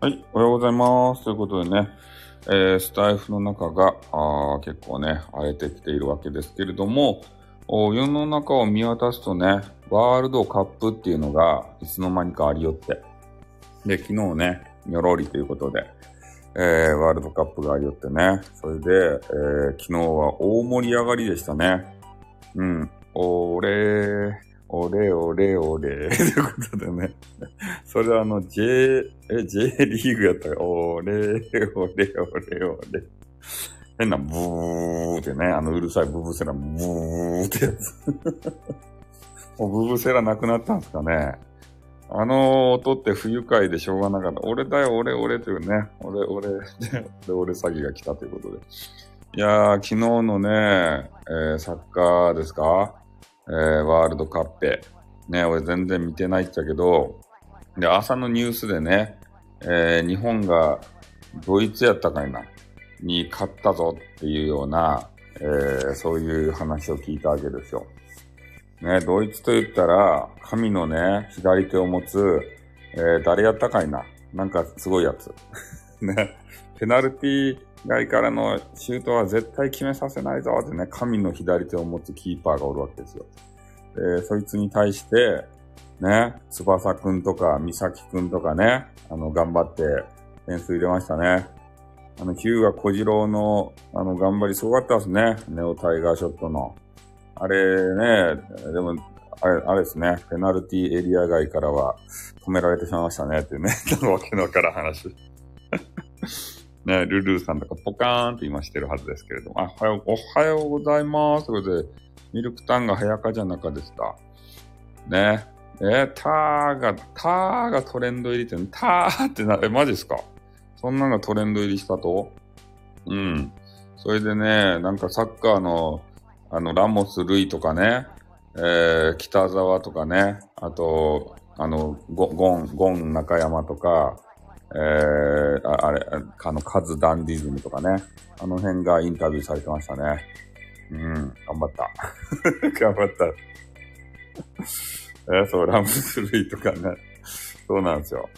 はい、おはようございます。ということでね、えー、スタイフの中があ結構ね、荒れてきているわけですけれども、世の中を見渡すとね、ワールドカップっていうのがいつの間にかありよって。で、昨日ね、にょろりということで、えー、ワールドカップがありよってね。それで、えー、昨日は大盛り上がりでしたね。うん。俺、おれおれおれ。ということでね。それはあの、J、え、J リーグやったら、おれおれおれおれ。変なブーってね、あのうるさいブブセラ、ブーってやつ。もうブブセラなくなったんですかね。あの音って不愉快でしょうがなかった。俺だよ、俺、俺というね。俺、俺、で、俺詐欺が来たということで。いやー、昨日のね、えー、サッカーですか？えー、ワールドカップ。ね、俺全然見てないっちゃけど、で、朝のニュースでね、えー、日本がドイツやったかいな、に勝ったぞっていうような、えー、そういう話を聞いたわけですよ。ね、ドイツと言ったら、神のね、左手を持つ、えー、誰やったかいな。なんかすごいやつ。ね、ペナルティ外からのシュートは絶対決めさせないぞってね、神の左手を持つキーパーがおるわけですよ。で、そいつに対して、ね、翼くんとか、美咲くんとかね、あの、頑張って点数入れましたね。あの、ヒューガ小次郎の、あの、頑張りすごかったですね。ネオタイガーショットの。あれね、でも、あれ、あれですね、ペナルティエリア外からは止められてしまいましたねっていうね、わけのわからん話。ね、ルルーさんとかポカーンと今してるはずですけれども、あ、おはよう、おはようございます。ということで、ミルクタンが早かじゃなかでした。ね。えー、ターが、ターがトレンド入りって、ターってな、え、マジっすか？そんなのがトレンド入りしたと？うん。それでね、なんかサッカーの、あの、ラモス・ルイとかね、えー、北沢とかね、あと、あの、ゴゴン、ゴン中山とか、えー、ああれ、あの、カズ・ダンディズムとかね。あの辺がインタビューされてましたね。うん、頑張った。頑張った。え、そう、ラムスルイとかね。そうなんですよ。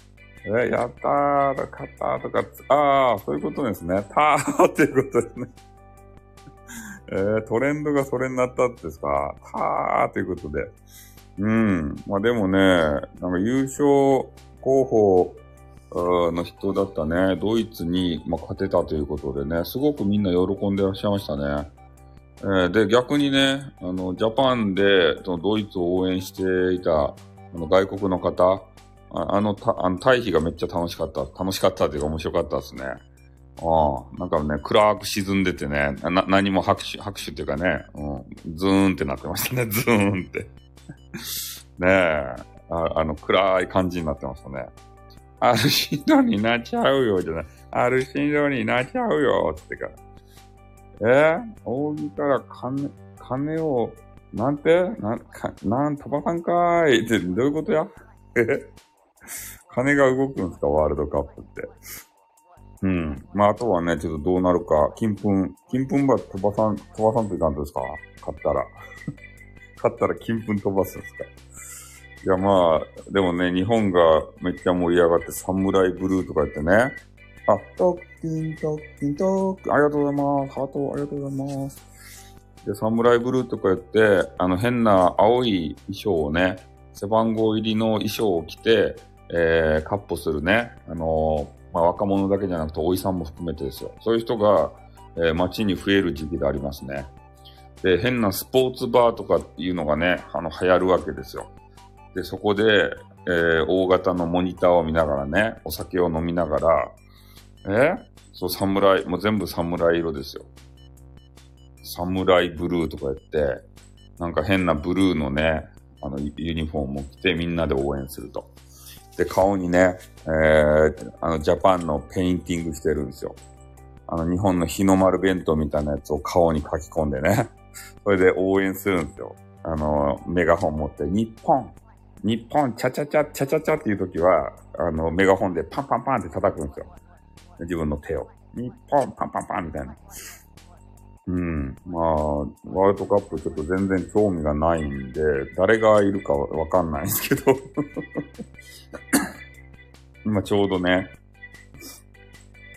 え、やったーとか、勝ったーとか、ああ、そういうことですね。たーっていうことですね。えー、トレンドがそれになったんですか。たーということで。うん。まあでもね、なんか優勝候補の人だったね、ドイツに、まあ、勝てたということでね、すごくみんな喜んでらっしゃいましたね。えー、で、逆にね、あの、ジャパンで、そのドイツを応援していた、あの、外国の方、あの、た、あの、退避がめっちゃ楽しかった。楽しかったというか面白かったですね。ああ、なんかね、暗く沈んでてね、な、何も拍手、拍手っていうかね、うん、ズーンってなってましたね、ズーンって。ねえ、ああの、暗い感じになってましたね。アルシドになっちゃうよ、じゃない。アルシドになっちゃうよ、ってから。え？ー、扇から金、金を、なんて？なん、か、なん、飛ばさんかーい。って、どういうことや？え？金が動くんですか、ワールドカップって。うん。まあ、あとはね、ちょっとどうなるか、金粉、金粉ば飛ばさん、飛ばさんといかんですか？買ったら。買ったら金粉飛ばすんですか？いや、まあ、でもね、日本がめっちゃ盛り上がって、サムライブルーとか言ってね。あ、トッキン、トッキン、トッキン、ありがとうございます。ハート、ありがとうございます。で、サムライブルーとか言って、あの変な青い衣装をね、背番号入りの衣装を着て、えー、カッポするね、あのー、まあ、若者だけじゃなくて、おじさんも含めてですよ。そういう人が、えー、街に増える時期でありますね。で、変なスポーツバーとかっていうのがね、あの、流行るわけですよ。で、そこで、えー、大型のモニターを見ながらね、お酒を飲みながら、え？そう、侍、もう全部侍色ですよ。侍ブルーとか言って、なんか変なブルーのね、あの、ユニフォームを着てみんなで応援すると。で、顔にね、えー、あの、ジャパンのペインティングしてるんですよ。あの、日本の日の丸弁当みたいなやつを顔に書き込んでね。それで応援するんですよ。あの、メガホン持って、日本日本、チャチャチャ、チャチャチャっていう時は、あの、メガホンでパンパンパンって叩くんですよ。自分の手を。日本、パンパンパンみたいな。うん。まあ、ワールドカップちょっと全然興味がないんで、誰がいるかわかんないんですけど 今ちょうどね、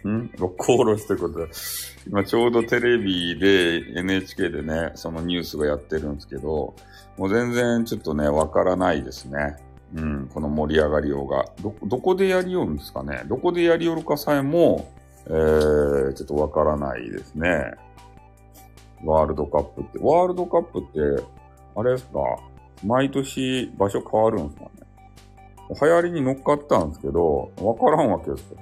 ん？六甲おろしということで、今ちょうどテレビで NHK でね、そのニュースがやってるんですけど、もう全然ちょっとね、わからないですね。うん、この盛り上がりようが。ど、どこでやりよるんですかね？どこでやりよるかさえも、えー、ちょっとわからないですね。ワールドカップって。ワールドカップって、あれですか？毎年場所変わるんですかね？流行りに乗っかったんですけど、わからんわけですよ。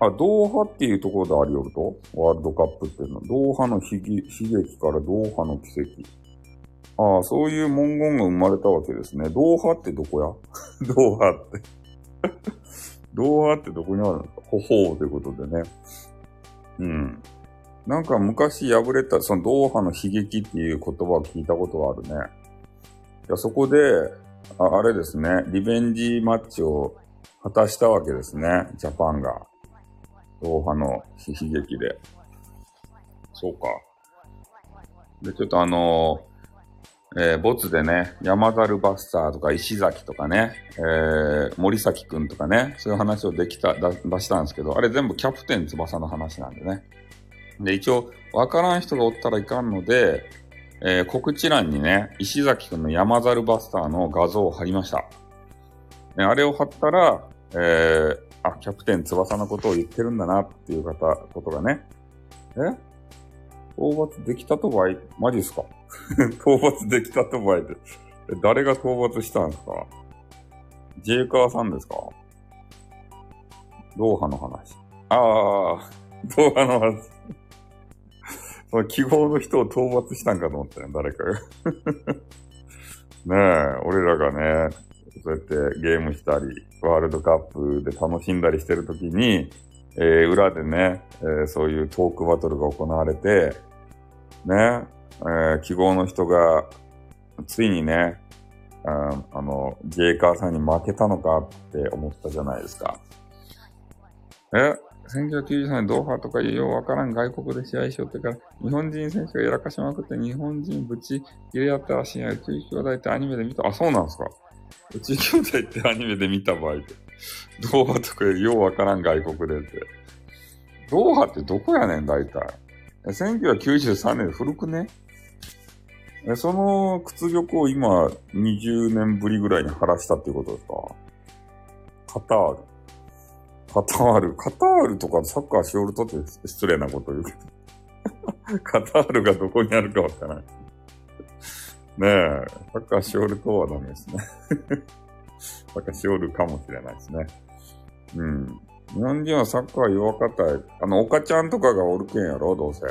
あ、ドーハっていうところでありよると？ワールドカップっていうのは、ドーハの悲劇からドーハの奇跡。ああ、そういう文言が生まれたわけですね。ドーハってどこや？ドーハってドーハってどこにあるんですかほほうということでね。うん。なんか昔破れた、そのドーハの悲劇っていう言葉を聞いたことがあるね。いやそこであ、あれですね、リベンジマッチを果たしたわけですね、ジャパンが。ドーハの悲劇で。そうか。で、ちょっとあのー、えー、ボツでね、山猿バスターとか石崎とかね、えー、森崎くんとかね、そういう話をできた、出したんですけど、あれ全部キャプテン翼の話なんでね。で、一応、わからん人がおったらいかんので、えー、告知欄にね、石崎くんの山猿バスターの画像を貼りました。ね、あれを貼ったら、えー、あ、キャプテン翼のことを言ってるんだなっていう方、ことがね、え？討伐できたとばい、マジっすか？討伐できたとばいって、誰が討伐したんですか？ジェイカーさんですか？ドーハの話。ああ、ドーハの話。その記号の人を討伐したんかと思ったよ、誰かが。ねえ、俺らがね、そうやってゲームしたり、ワールドカップで楽しんだりしてるときに、えー、裏でね、えー、そういうトークバトルが行われて、ね、えー、記号の人が、ついにね、ああの、ジェイカーさんに負けたのかって思ったじゃないですか。え1993年ドーハとかいうようわからん外国で試合しようってから、日本人選手がやらかしまくって日本人ぶち入れ合ったらしいや、宇宙兄弟ってアニメで見た。あ、そうなんですか宇宙兄弟ってアニメで見た場合って。ドーハとかようわからん外国でって。ドーハってどこやねん、大体。1993年古くねその屈辱を今、20年ぶりぐらいに晴らしたっていうことですか？カタール。カタール。カタールとかサッカーしおるとって失礼なこと言うけど。カタールがどこにあるかわからない。ねえ、サッカーしおるとはダメですね。サッカーしおるかもしれないですね。うん。日本人はサッカー弱かったあの、おかちゃんとかがおるけんやろ、どうせ。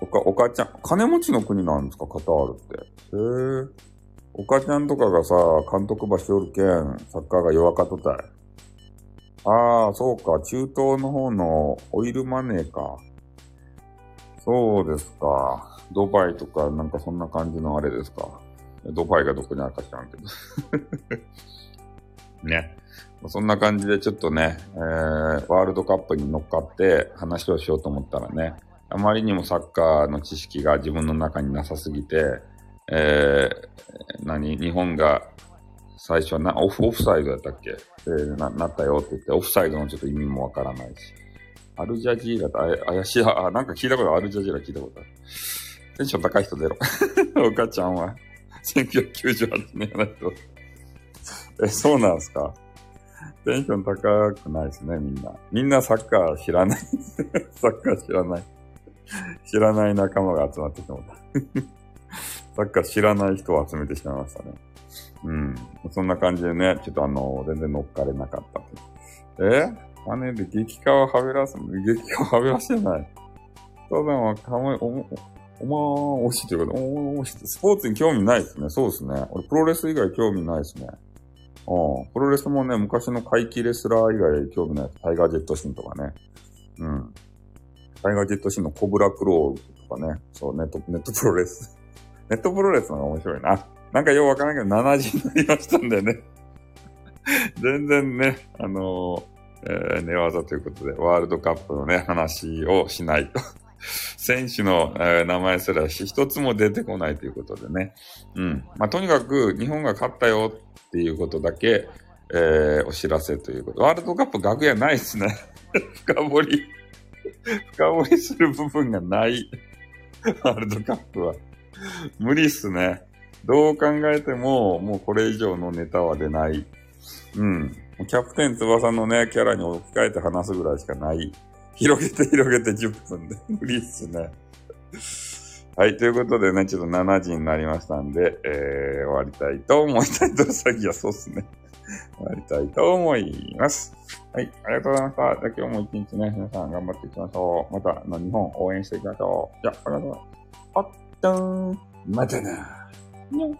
おか、おかちゃん、金持ちの国なんですか、カタールって。へえ。おかちゃんとかがさ、監督場しおるけん、サッカーが弱かとったい。ああ、そうか。中東の方のオイルマネーか。そうですか。ドバイとかなんかそんな感じのあれですか。ドバイがどこにあるか知らんけど。ね。そんな感じでちょっとね、えー、ワールドカップに乗っかって話をしようと思ったらね、あまりにもサッカーの知識が自分の中になさすぎて、えー、何、日本が最初な、オフ、オフサイドやったっけ？えー、な、なったよって言って、オフサイドのちょっと意味もわからないし。アルジャジーラとあ怪しい、あ、なんか聞いたことある？アルジャジーラ聞いたことある。テンション高い人出ろ。お母ちゃんは、1998年の人。え、そうなんすか？テンション高くないですね、みんな。みんなサッカー知らない。サッカー知らない。知らない仲間が集まってしまった。サッカー知らない人を集めてしまいましたね。うん。そんな感じでね、ちょっとあの、全然乗っかれなかったえ？パネル激化をはべらす、激化をはべらせない。ただは、かわい、お、お、おまー押しということで、おー押しってスポーツに興味ないですね。そうですね。俺、プロレス以外興味ないですね。プロレスもね、昔の怪奇レスラー以外興味ない。タイガージェットシンとかね。うん。タイガージェットシンのコブラクローとかね。そう、ネット、ネットプロレス。ネットプロレスの方が面白いな。なんかようわからんけど、70になりましたんでね。全然ね、あのー、えー、寝技ということで、ワールドカップのね、話をしないと。選手の、え、名前すらし、一つも出てこないということでね。うん。まあ、とにかく、日本が勝ったよっていうことだけ、えー、お知らせということ。ワールドカップ楽屋ないっすね。深掘り。深掘りする部分がない。ワールドカップは。無理っすね。どう考えても、もうこれ以上のネタは出ない。うん。キャプテン翼のね、キャラに置き換えて話すぐらいしかない。広げて広げて10分で。無理っすね。はい。ということでね、ちょっと7時になりましたんで、えー、終わりたいと思いたいと、さっきはそうっすね。終わりたいと思います。はい。ありがとうございました。じゃ今日も一日ね、皆さん頑張っていきましょう。また、あの、日本応援していきましょう。じゃあ、ありがとうございます。あっとーん。またな。にょん